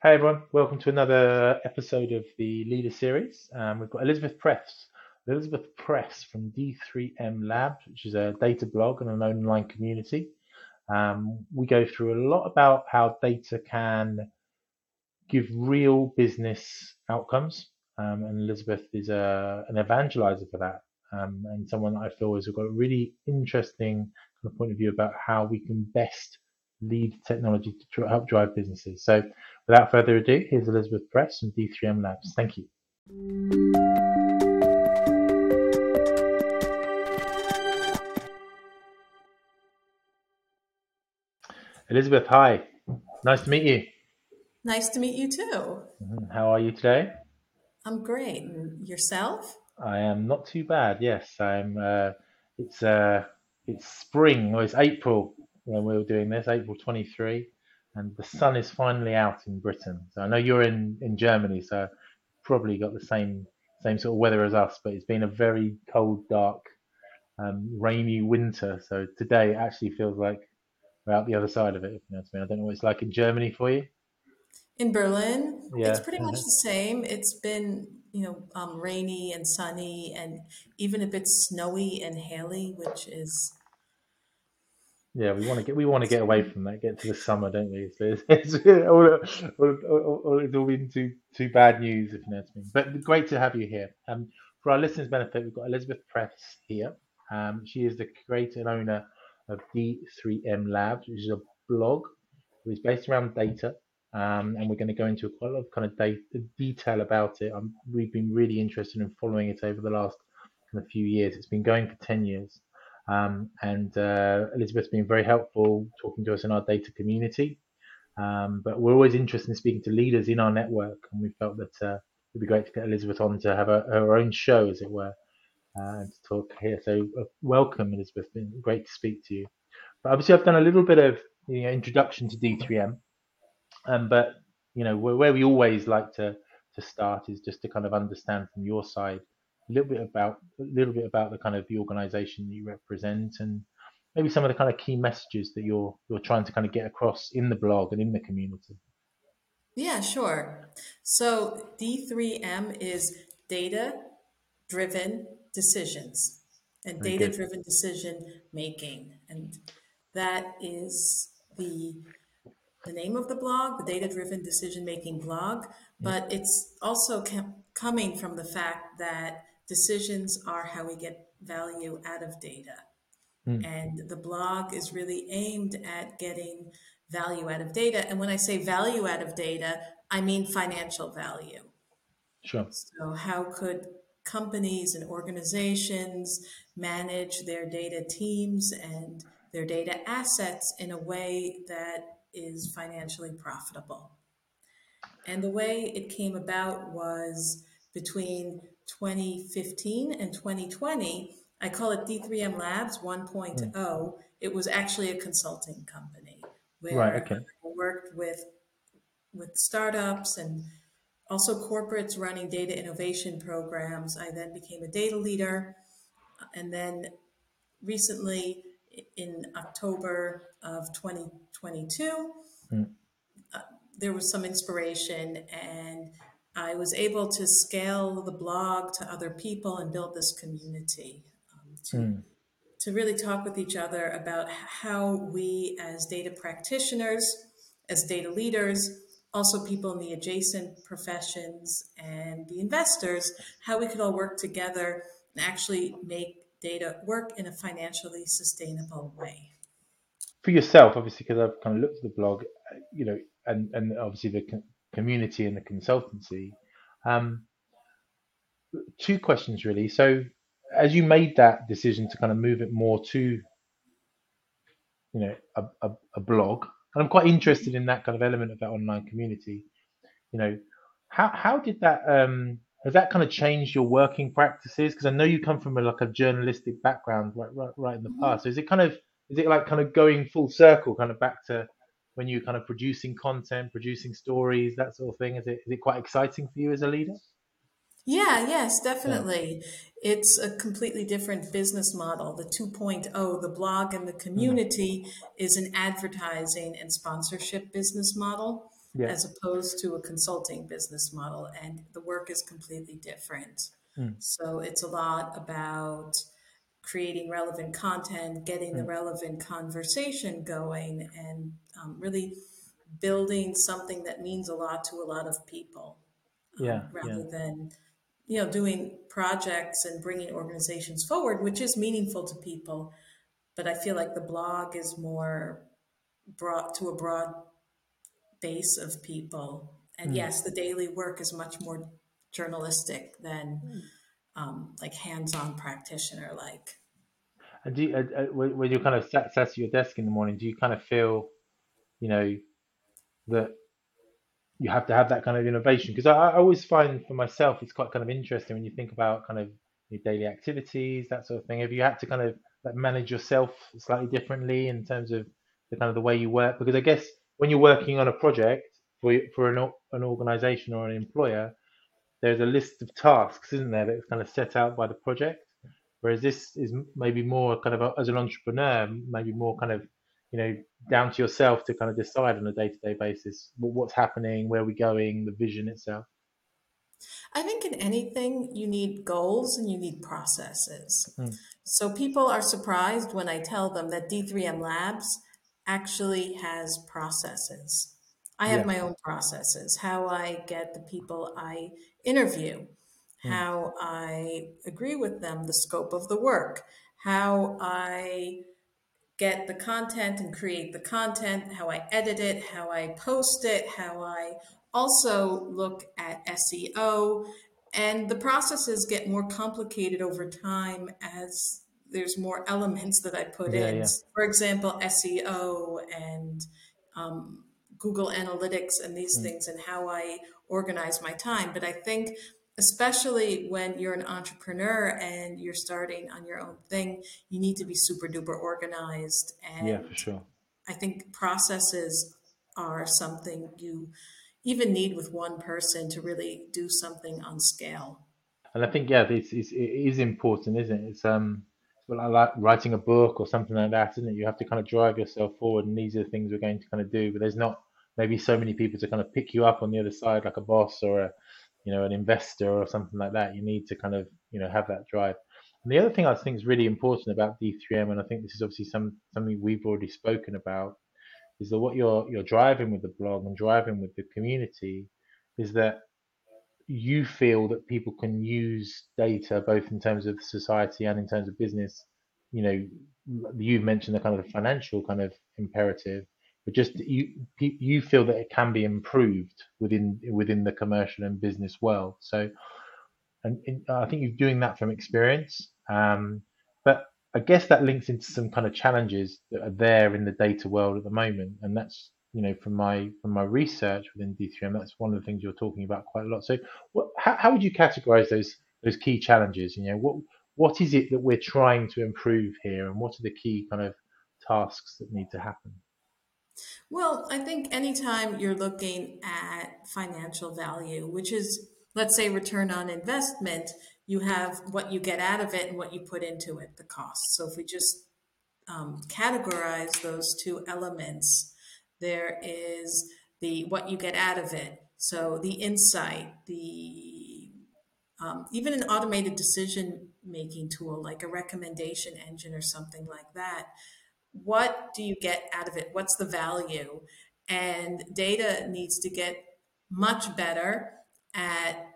Hey everyone, welcome to another episode of the Leader Series. Um, we've got Elizabeth Press, Elizabeth Press from D3M Labs, which is a data blog and an online community. Um, we go through a lot about how data can give real business outcomes, um, and Elizabeth is a, an evangelizer for that, um, and someone that I feel has got a really interesting kind of point of view about how we can best lead technology to help drive businesses. So, without further ado, here's Elizabeth Press from D3M Labs. Thank you. Elizabeth, hi. Nice to meet you. Nice to meet you too. Mhm. How are you today? I'm great. And yourself? I am not too bad. Yes, I'm. Uh, it's uh, it's spring or it's April when we were doing this, April 23, and the sun is finally out in Britain. So I know you're in in Germany, so probably got the same same sort of weather as us, but it's been a very cold, dark, um, rainy winter. So today it actually feels like we're out the other side of it. If you know what I mean. I don't know what it's like in Germany for you. In Berlin, it's pretty much the same. It's been, you know, um, rainy and sunny and even a bit snowy and haily, which is, Yeah, we want to get we want to get away from that, get to the summer, don't we? It's, it's all, all, all, it's all been too too bad news, if you know what I mean. But great to have you here. Um, for our listeners' benefit, we've got Elizabeth Press here. Um, she is the creator and owner of D3M Labs, which is a blog which is based around data. Um, and we're going to go into quite a lot of kind of data, detail about it. Um, we've been really interested in following it over the last kind of few years. It's been going for 10 years. Um, and uh, Elizabeth's been very helpful talking to us in our data community. Um, but we're always interested in speaking to leaders in our network, and we felt that uh, it'd be great to get Elizabeth on to have a, her own show, as it were, uh, and to talk here. So, uh, welcome, Elizabeth. Been great to speak to you. But obviously, I've done a little bit of you know, introduction to D3M, um, but you know where, where we always like to to start is just to kind of understand from your side a little bit about a little bit about the kind of the organisation that you represent and maybe some of the kind of key messages that you're you're trying to kind of get across in the blog and in the community. yeah, sure. So D3M is data driven decisions and data driven decision making. And that is the the name of the blog, the Data Driven Decision Making blog, but it's also com- coming from the fact that decisions are how we get value out of data. Mm, And the blog is really aimed at getting value out of data. And when I say value out of data, I mean financial value. sure. So, how could companies and organizations manage their data teams and their data assets in a way that is financially profitable? And the way it came about was between 2015 and 2020. I call it D3M Labs Mm, 1.0. It was actually a consulting company right. where Okay. I worked with with startups and also corporates running data innovation programs. I then became a data leader. And then recently, in October of 2022, Mm, there was some inspiration and I was able to scale the blog to other people and build this community um, to mm, to really talk with each other about how we, as data practitioners, as data leaders, also people in the adjacent professions and the investors, how we could all work together and actually make data work in a financially sustainable way. For yourself, obviously, because I've kind of looked at the blog, uh, you know, and and obviously the community and the consultancy. Um, two questions really. So, as you made that decision to kind of move it more to you know a, a, a blog and i'm quite interested in that kind of element of that online community you know how how did that um has that kind of changed your working practices because i know you come from a, like a journalistic background right, right right in the Mhm. past so is it kind of is it like kind of going full circle kind of back to when you're kind of producing content producing stories that sort of thing is it is it quite exciting for you as a leader Yeah, yes, yeah definitely. It's a completely different business model. The 2.0, the blog and the mm, community, is an advertising and sponsorship business model. yeah. as opposed to a consulting business model. And the work is completely different. Mm. So it's a lot about creating relevant content, getting the Mm. relevant conversation going, and um, really building something that means a lot to a lot of people. um, Yeah, rather yeah. than you know doing projects and bringing organizations forward, which is meaningful to people. But I feel like the blog is more brought to a broad base of people. And Mm. yes, the daily work is much more journalistic than um, like hands-on practitioner like. And do you, uh, uh, when you're kind of sat, sat at your desk in the morning, do you kind of feel, you know, that you have to have that kind of innovation? Because I, I always find for myself, it's quite kind of interesting when you think about kind of your daily activities, that sort of thing. Have you had to kind of like manage yourself slightly differently in terms of the kind of the way you work? Because I guess when you're working on a project for for an an organization or an employer, there's a list of tasks, isn't there, that's kind of set out by the project. Whereas this is maybe more kind of a, as an entrepreneur, maybe more kind of you know down to yourself to kind of decide on a day-to-day basis what's happening, where we're going, the vision itself. I think in anything you need goals and you need processes. Mm. So people are surprised when I tell them that D3M Labs actually has processes. I have Yeah. my own processes, how I get the people I interview, Mm. how I agree with them, the scope of the work, how I get the content and create the content, how I edit it, how I post it, how I also look at SEO. And the processes get more complicated over time as there's more elements that I put Yeah, in. yeah. For example, SEO and um, Google Analytics and these Mm. things, and how I organize my time. But I think, especially when you're an entrepreneur and you're starting on your own thing, you need to be super duper organized. Yeah, for And sure. I think processes are something you even need with one person to really do something on scale. And I think yeah, it's, it's it is important, isn't it? It's um, well, I like writing a book or something like that, isn't it? You have to kind of drive yourself forward, and these are the things we're going to kind of do. But there's not maybe so many people to kind of pick you up on the other side, like a boss or a, you know, an investor or something like that. You need to kind of you know have that drive. And the other thing I think is really important about D3M, and I think this is obviously some something we've already spoken about, is that what you're you're driving with the blog and driving with the community is that you feel that people can use data both in terms of society and in terms of business you know you've mentioned the kind of financial kind of imperative but just you you feel that it can be improved within within the commercial and business world. So and, I think you're doing that from experience. Um, but I guess that links into some kind of challenges that are there in the data world at the moment. And that's you know from my from my research within D3M that's one of the things you're talking about quite a lot. So what, how, how would you categorize those those key challenges? You know, what what is it that we're trying to improve here, and what are the key kind of tasks that need to happen? Well, I think anytime you're looking at financial value, which is, let's say, return on investment, you have what you get out of it and what you put into it, the cost. So if we just um, categorize those two elements, there is the what you get out of it. So the insight, the um, even an automated decision making tool like a recommendation engine or something like that what do you get out of it? What's the value? And data needs to get much better at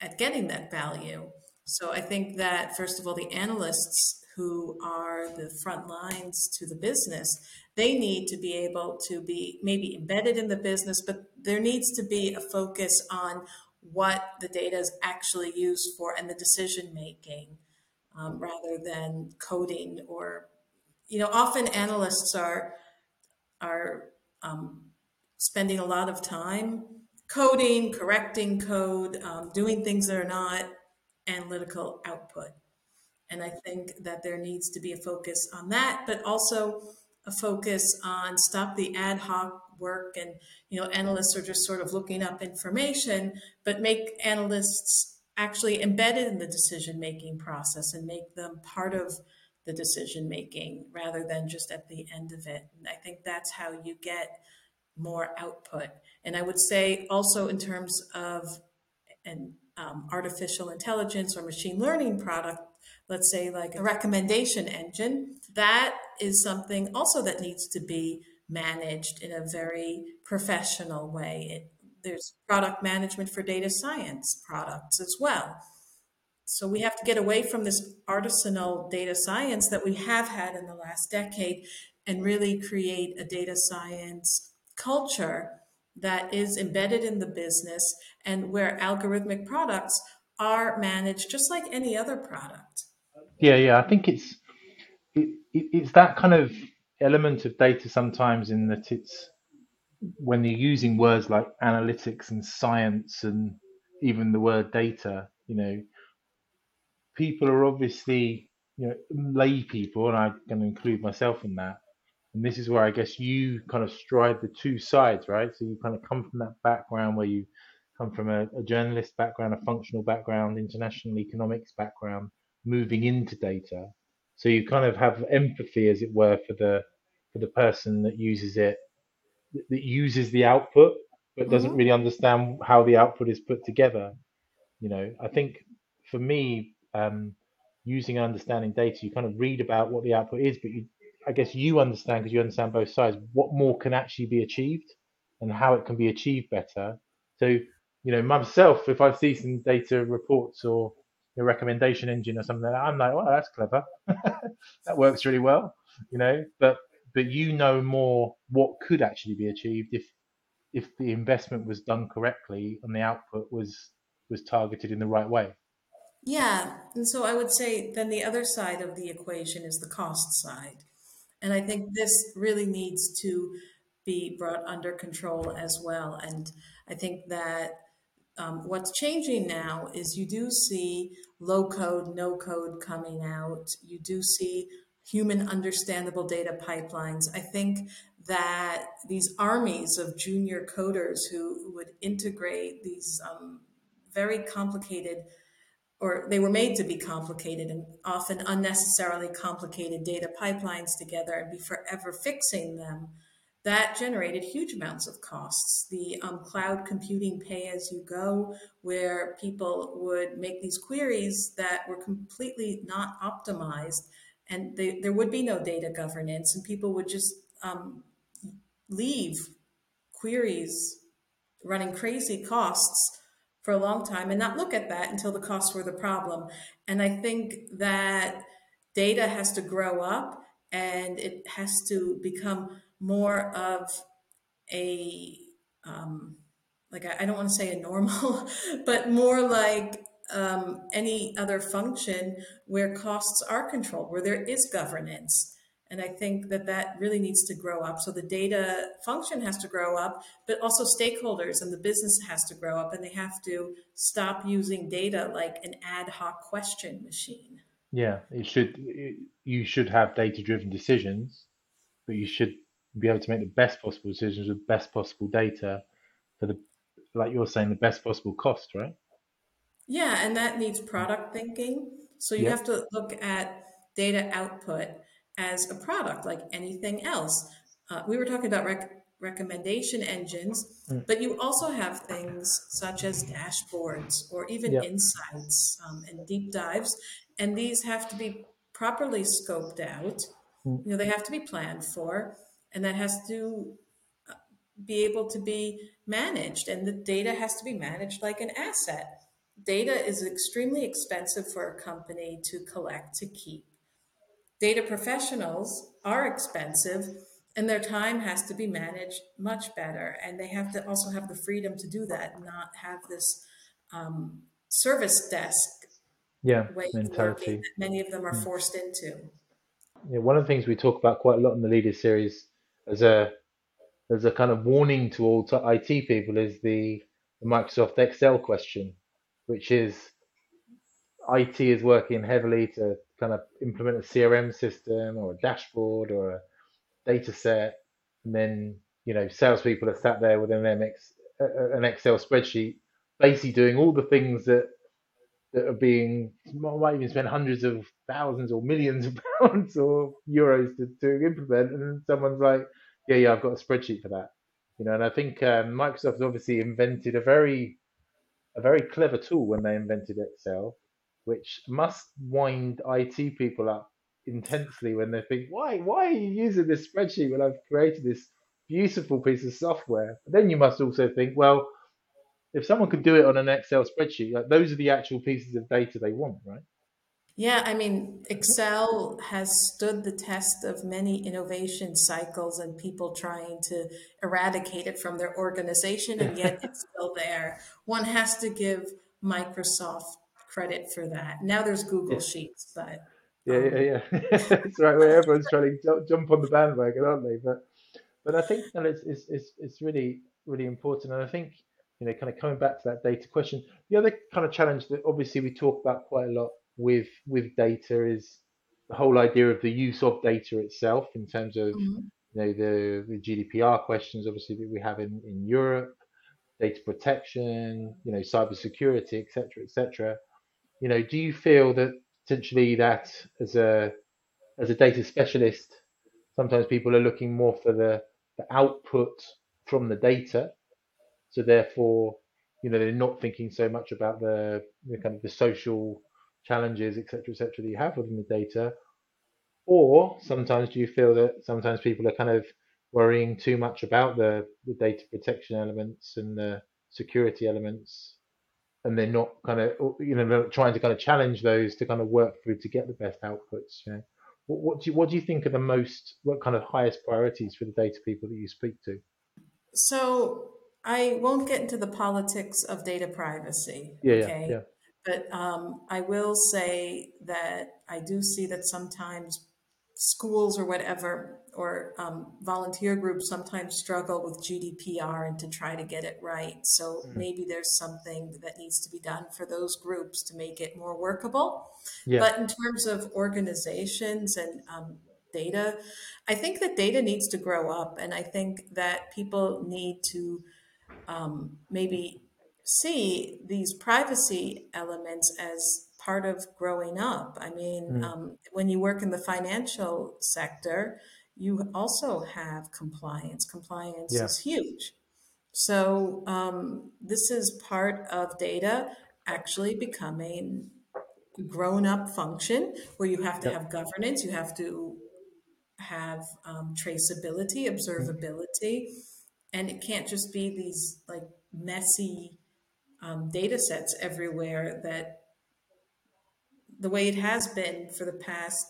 at getting that value. So I think that first of all, the analysts who are the front lines to the business, they need to be able to be maybe embedded in the business, but there needs to be a focus on what the data is actually used for and the decision making um, rather than coding or you know, often analysts are are um, spending a lot of time coding, correcting code, um, doing things that are not analytical output. And I think that there needs to be a focus on that, but also a focus on stop the ad hoc work and you know analysts are just sort of looking up information, but make analysts actually embedded in the decision making process and make them part of the decision making rather than just at the end of it. And I think that's how you get more output. And I would say also in terms of an um, artificial intelligence or machine learning product, let's say like a recommendation engine, that is something also that needs to be managed in a very professional way. It, there's product management for data science products as well. So we have to get away from this artisanal data science that we have had in the last decade and really create a data science culture that is embedded in the business and where algorithmic products are managed just like any other product. Yeah, yeah. I think it's it, it, it's that kind of element of data sometimes in that it's when you're using words like analytics and science and even the word data, you know, people are obviously you know lay people, and I'm going to include myself in that. And this is where I guess you kind of stride the two sides, right? So you kind of come from that background where you come from a, a journalist background, a functional background, international economics background, moving into data. So you kind of have empathy, as it were, for the for the person that uses it, that uses the output, but doesn't hmm really understand how the output is put together. You know, I think for me, um, using and understanding data, you kind of read about what the output is, but you, I guess you understand because you understand both sides what more can actually be achieved and how it can be achieved better. So, you know, myself, if I see some data reports or a recommendation engine or something like that, I'm like, oh, that's clever. that works really well, you know. But but you know more what could actually be achieved if if the investment was done correctly and the output was was targeted in the right way. Yeah. And so I would say then the other side of the equation is the cost side. And I think this really needs to be brought under control as well. And I think that um, what's changing now is you do see low code, no code coming out. You do see human understandable data pipelines. I think that these armies of junior coders who would integrate these um, very complicated or they were made to be complicated and often unnecessarily complicated data pipelines together and be forever fixing them, that generated huge amounts of costs. The um, cloud computing pay as you go, where people would make these queries that were completely not optimized, and they, there would be no data governance, and people would just um, leave queries running crazy costs for a long time and not look at that until the costs were the problem. And I think that data has to grow up and it has to become more of a um, like I, don't want to say a normal, but more like um, any other function where costs are controlled, where there is governance. And I think that that really needs to grow up. So the data function has to grow up, but also stakeholders and the business has to grow up and they have to stop using data like an ad hoc question machine. Yeah, it should. It, you should have data-driven decisions, but you should be able to make the best possible decisions with best possible data for the, like you're saying, the best possible cost, right? Yeah, and that needs product thinking. So you Yep. have to look at data output as a product like anything else. Uh, we were talking about rec- recommendation engines, Mm. but you also have things such as dashboards or even Yep. insights um, and deep dives, and these have to be properly scoped out. Mm. You know, they have to be planned for, and that has to be able to be managed, and the data has to be managed like an asset. Data is extremely expensive for a company to collect, to keep. Data professionals are expensive, and their time has to be managed much better. And they have to also have the freedom to do that, not have this um, service desk Yeah. Mentality. that many of them are Mm. forced into. Yeah. One of the things we talk about quite a lot in the Leaders series as a as a kind of warning to all IT people is the, the Microsoft Excel question, which is IT is working heavily to kind of implement a CRM system or a dashboard or a data set, and then you know salespeople are sat there with an MX, an Excel spreadsheet, basically doing all the things that that are being might even spend hundreds of thousands or millions of pounds or euros to, to implement, and someone's like, yeah, yeah, I've got a spreadsheet for that. You know, and I think um, Microsoft obviously invented a very a very clever tool when they invented Excel, which must wind IT people up intensely when they think, why why are you using this spreadsheet when I've created this beautiful piece of software? But then you must also think, well, if someone could do it on an Excel spreadsheet, like those are the actual pieces of data they want, right? Yeah, I mean, Excel has stood the test of many innovation cycles and people trying to eradicate it from their organization, and yet it's still there. One has to give Microsoft credit for that. Now there's Google Yeah, Sheets, but yeah, yeah, um, yeah. It's right where everyone's trying to jump, on the bandwagon, aren't they? But but I think that it's, it's it's it's really really important, and I think you know, kind of coming back to that data question, the other kind of challenge that obviously we talk about quite a lot with with data is the whole idea of the use of data itself in terms of Mhm. you know the the GDPR questions obviously that we have in in Europe, data protection, you know, cyber security, et cetera, et cetera. You know, do you feel that potentially that as a as a data specialist, sometimes people are looking more for the, the output from the data. So therefore, you know, they're not thinking so much about the, the kind of the social challenges, et cetera, et cetera, that you have within the data. Or sometimes do you feel that sometimes people are kind of worrying too much about the, the data protection elements and the security elements, and they're not kind of, you know, trying to kind of challenge those to kind of work through to get the best outputs, you know? What, what do you, what do you think are the most, what kind of highest priorities for the data people that you speak to? So I won't get into the politics of data privacy, Yeah, yeah, yeah, But um, I will say that I do see that sometimes schools or whatever, or um, volunteer groups sometimes struggle with GDPR and to try to get it right. So mm, maybe there's something that needs to be done for those groups to make it more workable. yeah, But in terms of organizations and um, data, I think that data needs to grow up, and I think that people need to um, maybe see these privacy elements as part of growing up. I mean, mm, um, when you work in the financial sector, you also have compliance. Compliance yeah, is huge. So, um, this is part of data actually becoming a grown up function where you have to yep, have governance, you have to have um, traceability, mm, observability, and it can't just be these like messy um, data sets everywhere that the way it has been for the past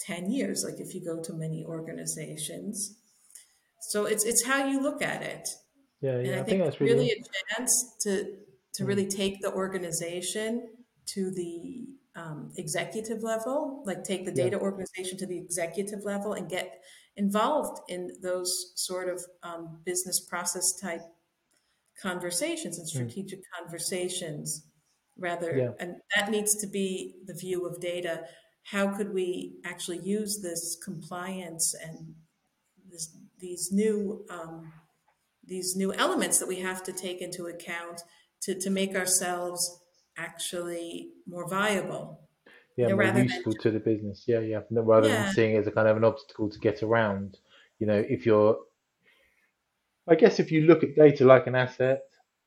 10 years like if you go to many organizations. So it's it's how you look at it. Yeah, and yeah. i I think think that's it's really really, a chance to to mm, really take the organization to the um, executive level like take the yeah, data organization to the executive level and get involved in those sort of um, business process type conversations and mm, strategic conversations rather yeah, and that needs to be the view of data how could we actually use this compliance and this, these new um, these new elements that we have to take into account to, to make ourselves actually more viable yeah. More rather than useful to the business. Yeah, yeah. No, rather than seeing it as a kind of an obstacle to get around. You know, if you're, I guess, if you look at data like an asset,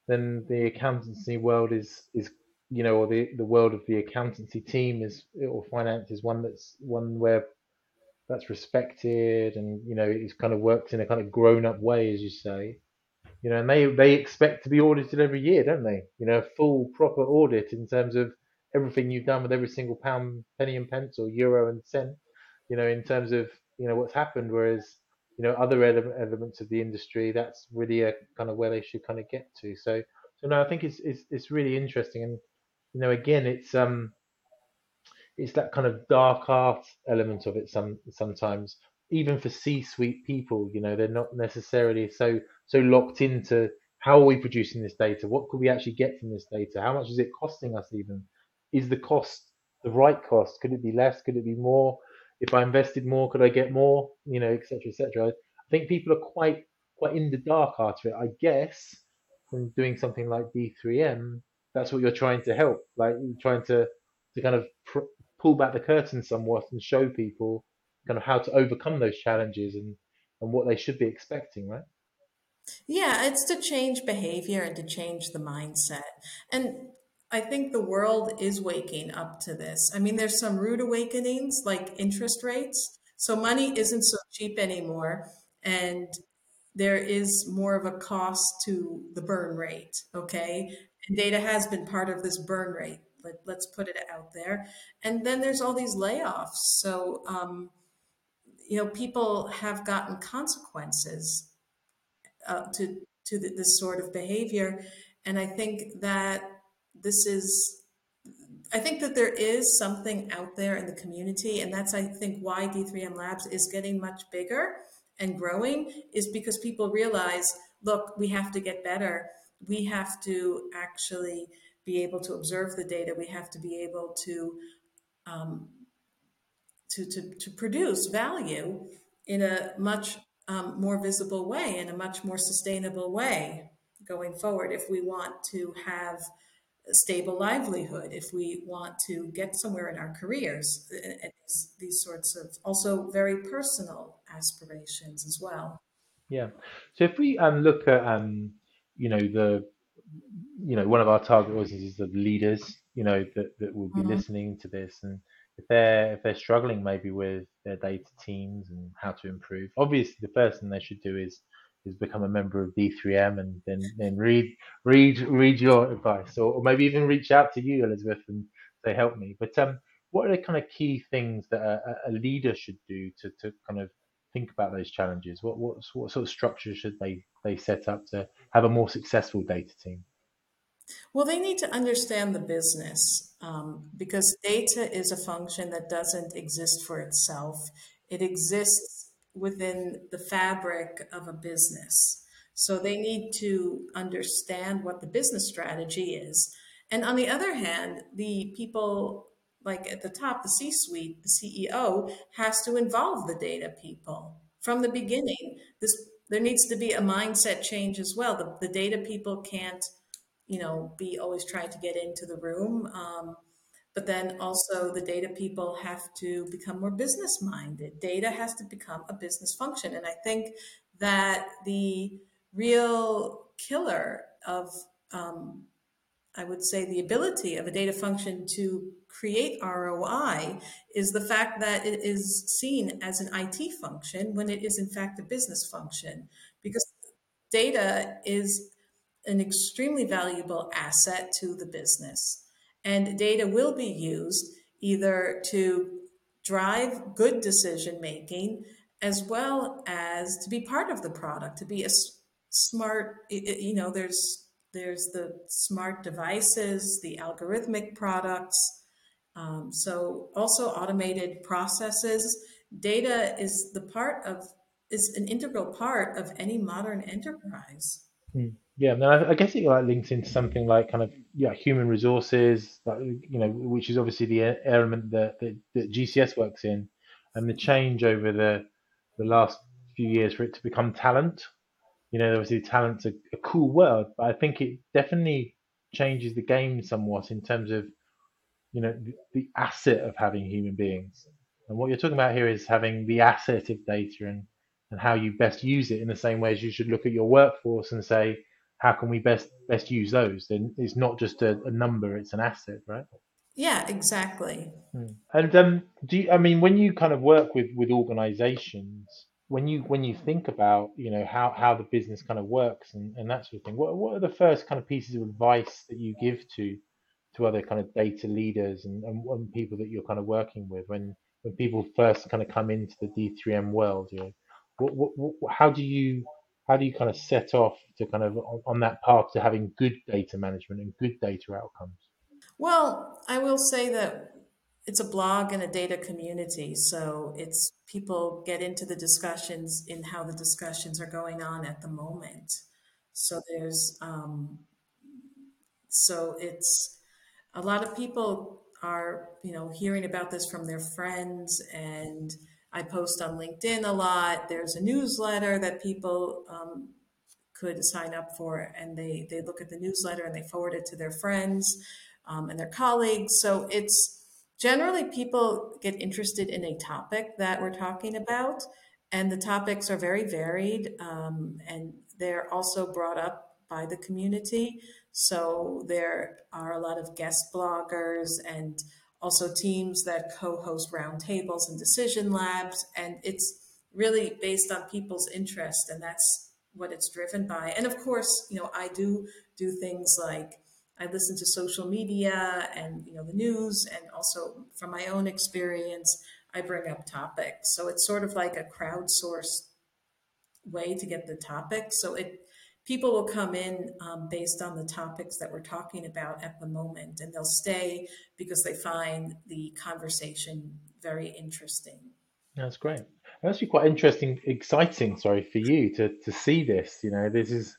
then the accountancy world is is you know, or the the world of the accountancy team is or finance is one that's one where that's respected and you know it's kind of worked in a kind of grown up way, as you say. You know, and they they expect to be audited every year, don't they? You know, a full proper audit in terms of everything you've done with every single pound, penny and pence, or euro and cent. You know, in terms of you know what's happened. Whereas you know other ele- elements of the industry, that's really a kind of where they should kind of get to. So so no, I think it's it's it's really interesting, and you know again, it's um it's that kind of dark art element of it some sometimes. Even for c-suite people you know they're not necessarily so so locked into how are we producing this data? What could we actually get from this data? How much is it costing us even? Is the cost the right cost? Could it be less? Could it be more? If i invested more could i get more? You know etc etc i think people are quite quite in the dark art of it i guess from doing something like d3m that's what you're trying to help like you're trying to to kind of pr- pull back the curtain somewhat and show people kind of how to overcome those challenges and and what they should be expecting, right? Yeah, it's to change behavior and to change the mindset. And I think the world is waking up to this. I mean, there's some rude awakenings like interest rates. So money isn't so cheap anymore. And there is more of a cost to the burn rate. Okay. And data has been part of this burn rate. Let, let's put it out there. And then there's all these layoffs. So, um, you know, people have gotten consequences uh, to to the, this sort of behavior, and I think that this is. I think that there is something out there in the community, and that's I think why D3M Labs is getting much bigger and growing is because people realize, look, we have to get better. We have to actually be able to observe the data. We have to be able to um, to, to, to produce value in a much um, more visible way, in a much more sustainable way going forward if we want to have a stable livelihood, if we want to get somewhere in our careers, these, these sorts of also very personal aspirations as well. Yeah. So if we um, look at um, you know the you know one of our target audiences is the leaders you know that, that will be Mhm. listening to this and if they're if they're struggling maybe with their data teams and how to improve obviously the first thing they should do is is become a member of D3M and then then read read read your advice or, or maybe even reach out to you Elizabeth and say help me but um what are the kind of key things that a, a leader should do to, to kind of think about those challenges what what, what sort of structure should they they set up to have a more successful data team Well, they need to understand the business um, because data is a function that doesn't exist for itself. It exists within the fabric of a business. So they need to understand what the business strategy is. And on the other hand, the people like at the top, the C suite, the CEO, has to involve the data people from the beginning. This there needs to be a mindset change as well. The, the data people can't you know, be always trying to get into the room. Um, but then also the data people have to become more business minded. Data has to become a business function. And I think that the real killer of, um, I would say, the ability of a data function to create ROI is the fact that it is seen as an IT function when it is, in fact, a business function. Because data is an extremely valuable asset to the business. And data will be used either to drive good decision making as well as to be part of the product, to be a smart, you know, there's there's the smart devices, the algorithmic products, um, so also automated processes. Data is the part of is an integral part of any modern enterprise. Mm. Yeah, no, I, I guess it like links into something like kind of yeah, human resources, like you know, which is obviously the element that, that that GCS works in, and the change over the the last few years for it to become talent. You know, obviously talent's a, a cool word, but I think it definitely changes the game somewhat in terms of you know the, the asset of having human beings. And what you're talking about here is having the asset of data and and how you best use it in the same way as you should look at your workforce and say how can we best best use those then it's not just a, a number it's an asset right Yeah, exactly. Hmm. and um do you, i mean when you kind of work with with organizations when you when you think about you know how how the business kind of works and, and that sort of thing what, what are the first kind of pieces of advice that you give to to other kind of data leaders and, and, and people that you're kind of working with when when people first kind of come into the D3M world you know what, what, what, how do you how do you kind of set off to kind of on, on that path to having good data management and good data outcomes? Well, I will say that it's a blog and a data community, so it's people get into the discussions in how the discussions are going on at the moment. So there's um, so it's a lot of people are you know hearing about this from their friends and I post on LinkedIn a lot. There's a newsletter that people um, could sign up for, and they they look at the newsletter and they forward it to their friends um, and their colleagues. So it's generally people get interested in a topic that we're talking about, and the topics are very varied, um, and they're also brought up by the community. So there are a lot of guest bloggers and also teams that co-host roundtables and decision labs, and it's really based on people's interest, and that's what it's driven by. And of course, you know, I do do things like I listen to social media and you know the news, and also from my own experience, I bring up topics. So it's sort of like a crowdsourced way to get the topics. So it people will come in um, based on the topics that we're talking about at the moment, and they'll stay because they find the conversation very interesting. That's great. That's quite interesting, exciting. Sorry for you to to see this. You know, this is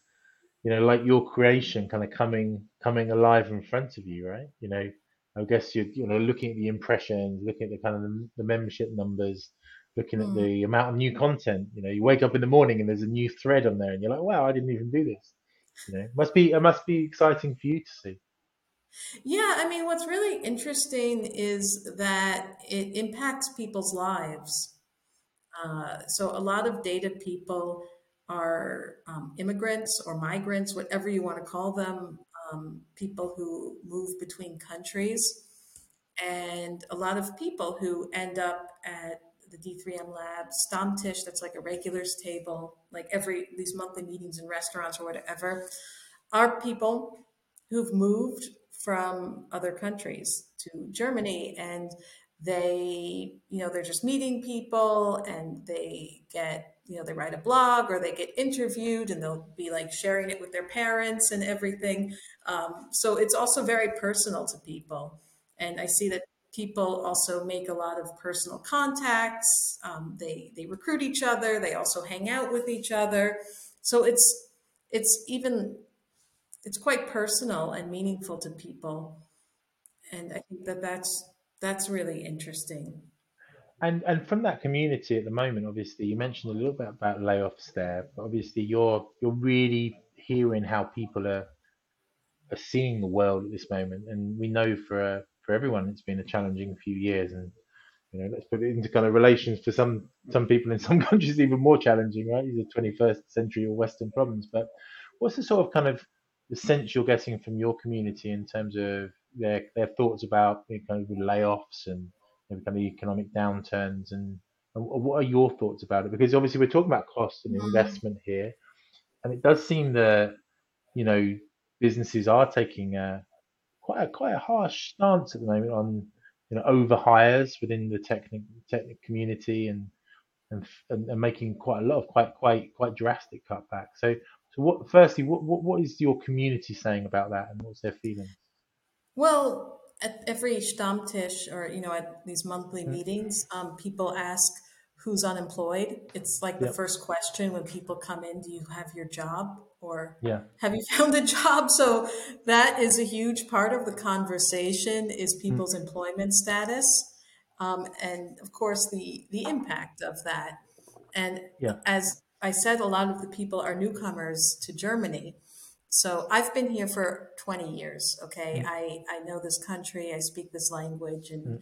you know like your creation kind of coming coming alive in front of you, right? You know, I guess you're you know looking at the impressions, looking at the kind of the, the membership numbers, looking at Mm. the amount of new content. You know, you wake up in the morning and there's a new thread on there, and you're like, wow, I didn't even do this. You know, it must be it must be exciting for you to see. Yeah, I mean, what's really interesting is that it impacts people's lives. Uh, so a lot of data people are um, immigrants or migrants, whatever you want to call them, um, people who move between countries, and a lot of people who end up at the D3M lab, Stammtisch, that's like a regulars table, like every these monthly meetings in restaurants or whatever, are people who've moved from other countries to Germany. And they, you know, they're just meeting people and they get, you know, they write a blog or they get interviewed and they'll be like sharing it with their parents and everything. Um, so it's also very personal to people. And I see that people also make a lot of personal contacts. Um, they, they recruit each other. They also hang out with each other. So it's, it's even it's quite personal and meaningful to people and i think that that's that's really interesting And and from that community at the moment, obviously, you mentioned a little bit about layoffs there, but obviously, you're you're really hearing how people are are seeing the world at this moment, and we know for uh, for everyone it's been a challenging few years, and you know let's put it into kind of relations for some some people in some countries even more challenging, right? These are 21st century or Western problems, but what's the sort of kind of the sense you're getting from your community in terms of their their thoughts about you know, kind of layoffs and maybe kind of economic downturns and, and what are your thoughts about it? Because obviously we're talking about cost and Mm. investment here, and it does seem that you know businesses are taking a quite a quite a harsh stance at the moment on you know over hires within the technic technic community and and, and and making quite a lot of quite quite quite drastic cutbacks. So so what firstly what, what what is your community saying about that and what's their feelings? well at every stammtisch or you know at these monthly Mm, meetings um, people ask who's unemployed it's like the Yep. first question when people come in do you have your job or Yeah. have you found a job so that is a huge part of the conversation is Mm, people's employment status um, and of course the the impact of that And Yeah. as I said, a lot of the people are newcomers to Germany. So I've been here for 20 years. Okay. Mm, I, I know this country, I speak this language, and mm,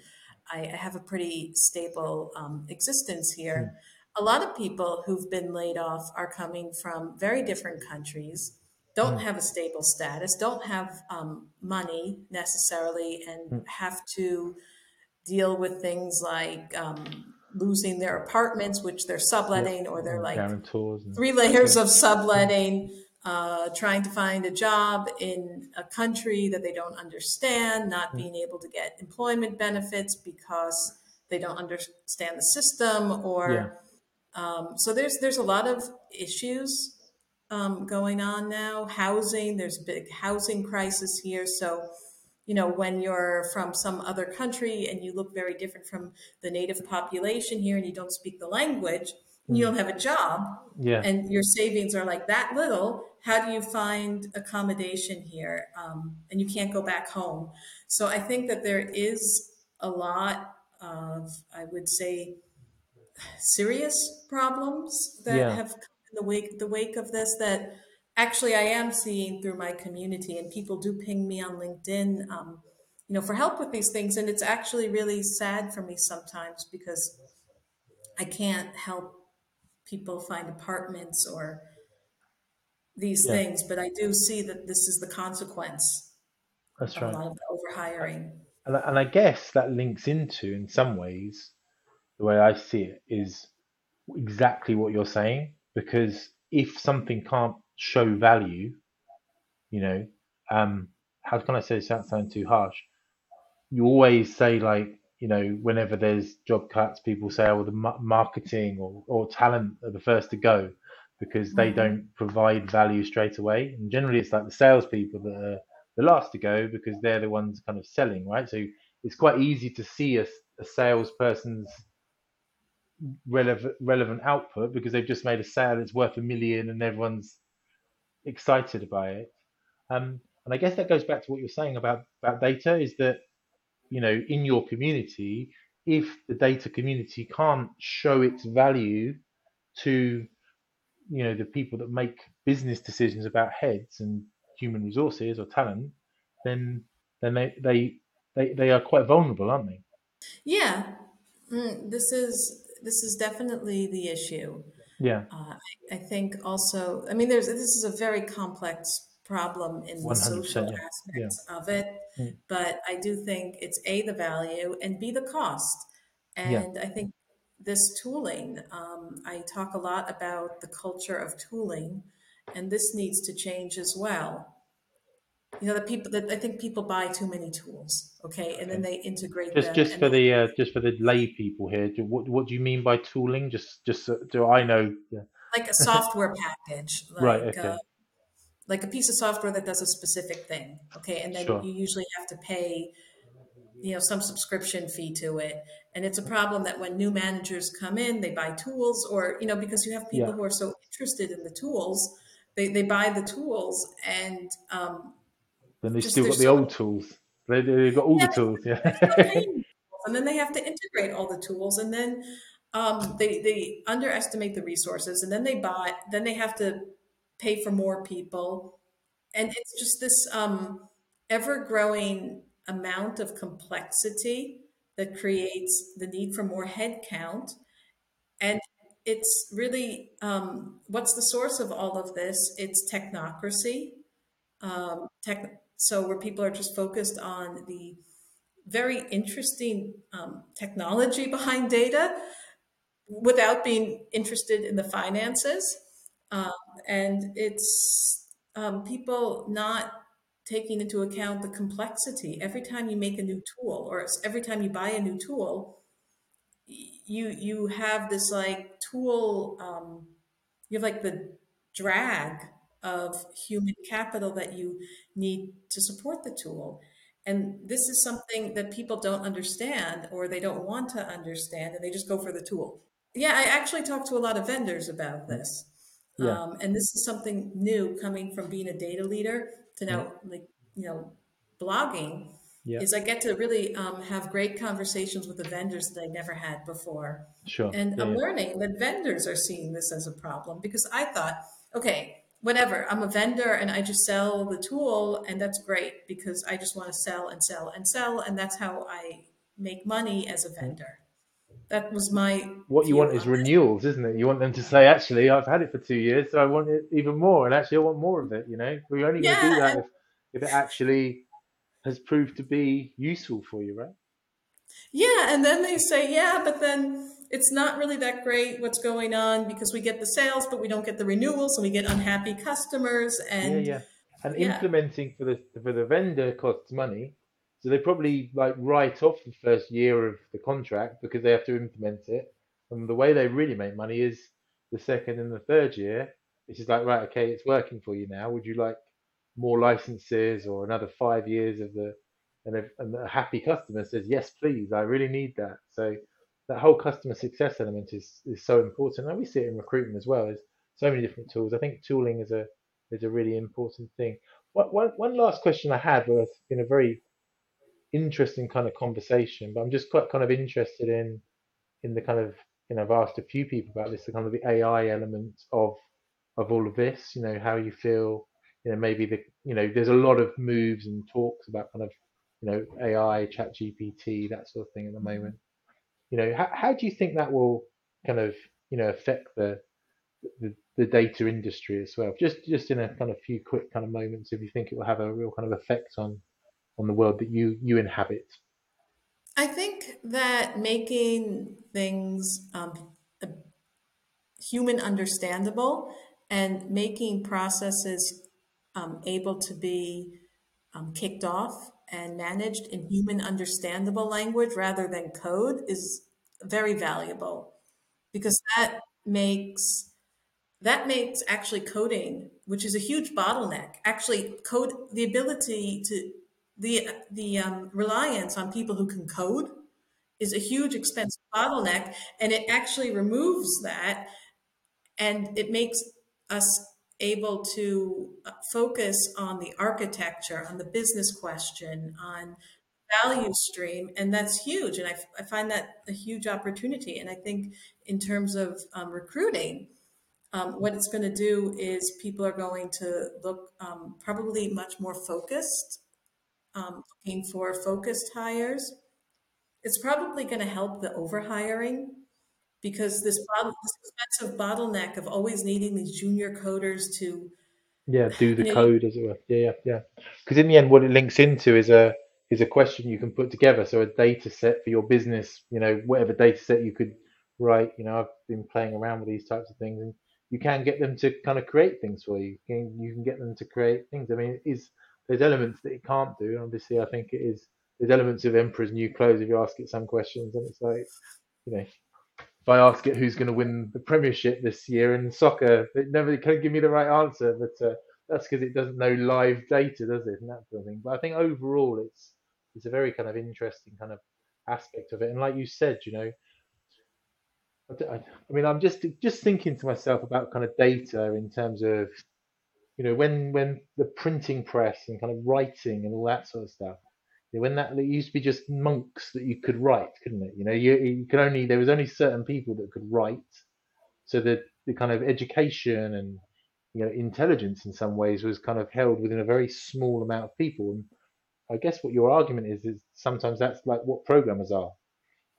I, I have a pretty stable um, existence mm, here. A lot of people who've been laid off are coming from very different countries, don't mm, have a stable status, don't have um, money necessarily, and mm. have to deal with things like um, losing their apartments, which they're subletting, or they're like three layers yeah. of Mm, subletting, uh, trying to find a job in a country that they don't understand, not mm. being able to get employment benefits because they don't understand the system, Yeah. or um, so there's there's a lot of issues um, going on now. Housing, there's a big housing crisis here, so you know, when you're from some other country and you look very different from the native population here and you don't speak the language you Mm, don't have a job yeah. and your savings are like that little, how do you find accommodation here? Um, and you can't go back home. So I think that there is a lot of, I would say, serious problems that Yeah. have come in the wake the wake of this that actually I am seeing through my community, and people do ping me on LinkedIn, um, you know, for help with these things, and it's actually really sad for me sometimes because I can't help people find apartments or these Yeah, things, but I do see that this is the consequence that's of a lot of the overhiring. And, I- and I guess that links into, in some ways, the way I see it is exactly what you're saying. Because if something can't show value, you know, um, how can I say this without sounding too harsh? You always say like, you know, whenever there's job cuts, people say, "Oh, the marketing or, or talent are the first to go because they hmm don't provide value straight away." And generally, it's like the salespeople that are the last to go because they're the ones kind of selling, right? So it's quite easy to see a, a salesperson's relevant relevant output because they've just made a sale that's worth a million and everyone's excited by it. Um, and I guess that goes back to what you're saying about about data is that you know in your community, if the data community can't show its value to you know the people that make business decisions about heads and human resources or talent, then then they they they, they are quite vulnerable, aren't they? Yeah, mm, this is this is definitely the issue. Yeah, Uh, I, I think also, I mean, there's this is a very complex problem in the social. Yeah, yeah, aspects of it, mm, but I do think it's A, the value, and B, the cost. yeah. And I think this tooling, um, I talk a lot about the culture of tooling, and this needs to change as well. You know, the people that I think people buy too many tools, okay, and then they integrate Just just for the uh, just for the lay people here, do, what what do you mean by tooling? Just just so, do I know? Yeah. like a software package, Right. like uh, Okay. Like a piece of software that does a specific thing, okay, and then Sure. you usually have to pay you know some subscription fee to it and it's a problem that when new managers come in they buy tools or you know because you have people Yeah. who are so interested in the tools they, they buy the tools and um, Then they've just still got the so old tools. They they've got all yeah the tools. Yeah. they're still paying tools, and then they have to integrate all the tools and then um, they they underestimate the resources and then they buy then they have to pay for more people. And it's just this um, ever growing amount of complexity that creates the need for more headcount. And it's really um, what's the source of all of this? It's technocracy. Um, tech, so where people are just focused on the very interesting um, technology behind data without being interested in the finances. Um, and it's um, people not taking into account the complexity. Every time you make a new tool, or every time you buy a new tool, you you have this like tool. Um, you have like the drag of human capital that you need to support the tool. And this is something that people don't understand or they don't want to understand, and they just go for the tool. Yeah, I actually talked to a lot of vendors about this. Yeah. Um, and this is something new coming from being a data leader to now, like, you know, blogging, Yeah. is I get to really um, have great conversations with the vendors that I never had before. Sure. And Yeah. I'm Yeah. learning that vendors are seeing this as a problem because I thought, okay, whatever, I'm a vendor and I just sell the tool, and that's great because I just want to sell and sell and sell, and that's how I make money as a vendor. That was my What you want is renewals, isn't it? You want them to say, actually, I've had it for two years, so I want it even more, and actually, I want more of it. You know, we're only going to do that if, if it actually has proved to be useful for you, right? yeah, and then they say, yeah, but then it's not really that great what's going on because we get the sales, but we don't get the renewals, and we get unhappy customers, Yeah, and yeah. And yeah, implementing for the for the vendor costs money, so they probably like write off the first year of the contract because they have to implement it. And the way they really make money is the second and the third year. It's just like, right, okay, it's working for you now. Would you like more licenses or another five years of the and a, and a happy customer says, yes, please, I really need that. So that whole customer success element is is so important. And we see it in recruitment as well. There's so many different tools. I think tooling is a is a really important thing. One, one, one last question I had was in a very interesting kind of conversation, but I'm just quite kind of interested in in the kind of you know I've asked a few people about this, the kind of the AI element of of all of this. You know how you feel. You know maybe the you know there's a lot of moves and talks about kind of you know AI, Chat GPT, that sort of thing at the mm-hmm. moment. You know how how do you think that will kind of you know affect the the the data industry as well? Just just in a kind of few quick kind of moments, if you think it will have a real kind of effect on on the world that you you inhabit. I think that making things um, human understandable and making processes um, able to be um, kicked off and managed in human understandable language rather than code is very valuable because that makes that makes actually coding which is a huge bottleneck actually code the ability to the the um, reliance on people who can code is a huge expensive bottleneck and it actually removes that and it makes us able to uh, focus on the architecture on the business question on value stream and that's huge and I, I find that a huge opportunity and i think in terms of um, recruiting um, what it's going to do is people are going to look um, probably much more focused um, looking for focused hires. It's probably going to help the overhiring because this, this expensive bottleneck of always needing these junior coders to yeah do the code as it were. Yeah yeah yeah. Because in the end what it links into is a is a question you can put together. So a data set for your business you know whatever data set you could write you know i've been playing around with these types of things and you can get them to kind of create things for you. You can, you can get them to create things. I mean is there's elements that it can't do. Obviously, I think it is there's elements of Emperor's New Clothes if you ask it some questions, and it's like, you know, if I ask it who's going to win the Premiership this year in soccer, it never can give me the right answer. But uh, that's because it doesn't know live data, does it, and that sort of thing. But I think overall, it's it's a very kind of interesting kind of aspect of it. And like you said, you know, I, I mean, I'm just just thinking to myself about kind of data in terms of you know, when when the printing press and kind of writing and all that sort of stuff, you know, when that it used to be just monks that you could write, couldn't it? You know, you, you could only there was only certain people that could write, so the the kind of education and you know intelligence in some ways was kind of held within a very small amount of people. And I guess what your argument is is sometimes that's like what programmers are.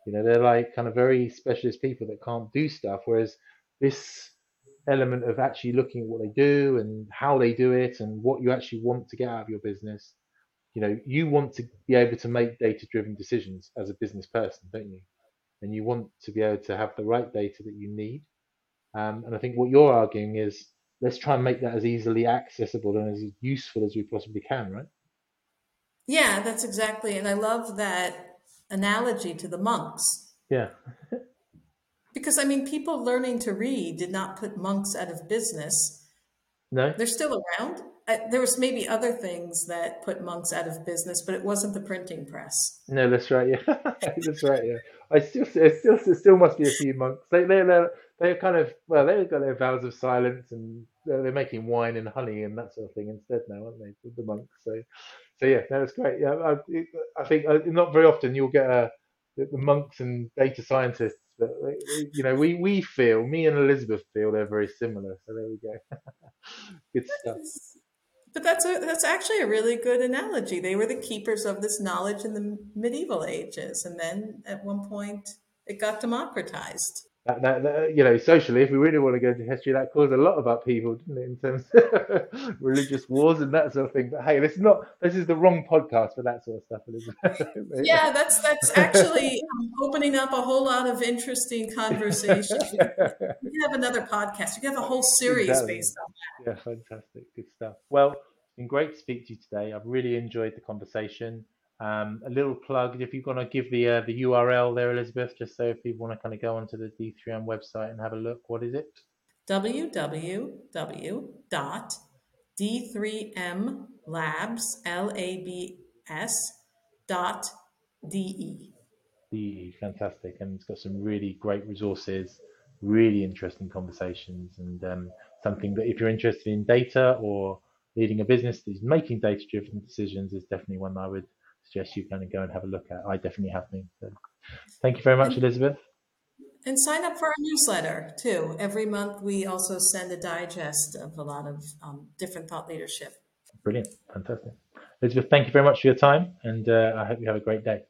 You know, they're like kind of very specialist people that can't do stuff, whereas this element of actually looking at what they do and how they do it and what you actually want to get out of your business. You know, you want to be able to make data driven decisions as a business person, don't you? And you want to be able to have the right data that you need. Um, and I think what you're arguing is let's try and make that as easily accessible and as useful as we possibly can, right? Yeah, that's exactly. And I love that analogy to the monks. Yeah. Because I mean, people learning to read did not put monks out of business. No, they're still around. I, there was maybe other things that put monks out of business, but it wasn't the printing press. No, that's right. Yeah, that's right. Yeah, I still, it still, it still must be a few monks. They, they, they're, they're kind of well, they've got their vows of silence, and they're, they're making wine and honey and that sort of thing instead now, aren't they? The monks. So, so yeah, no, that's great. Yeah, I, I think uh, not very often you'll get a the monks and data scientists but you know, we we feel me and Elizabeth feel they're very similar. So there we go. good stuff. But that's a, that's actually a really good analogy. They were the keepers of this knowledge in the medieval ages, and then at one point it got democratized that, that, that, you know, socially, if we really want to go into history, that caused a lot of upheaval, didn't it, in terms of religious wars and that sort of thing. But hey, this is not this is the wrong podcast for that sort of stuff. yeah, that's that's actually um, opening up a whole lot of interesting conversation. we can have another podcast. We can have a whole series exactly. based on that. Yeah, fantastic, good stuff. Well, it's been great to speak to you today. I've really enjoyed the conversation. Um, a little plug if you're going to give the uh, the URL there, Elizabeth, just so if people want to kind of go onto the D3M website and have a look, what is it? www.d3mlabs, L-A-B-S, dot D-E. DE, fantastic. And it's got some really great resources, really interesting conversations, and um, something that if you're interested in data or leading a business that is making data driven decisions is definitely one I would suggest you kind of go and have a look at. I definitely have been. So thank you very much, Elizabeth. And sign up for our newsletter too. Every month we also send a digest of a lot of um, different thought leadership. Brilliant, fantastic. Elizabeth, thank you very much for your time, and uh, I hope you have a great day.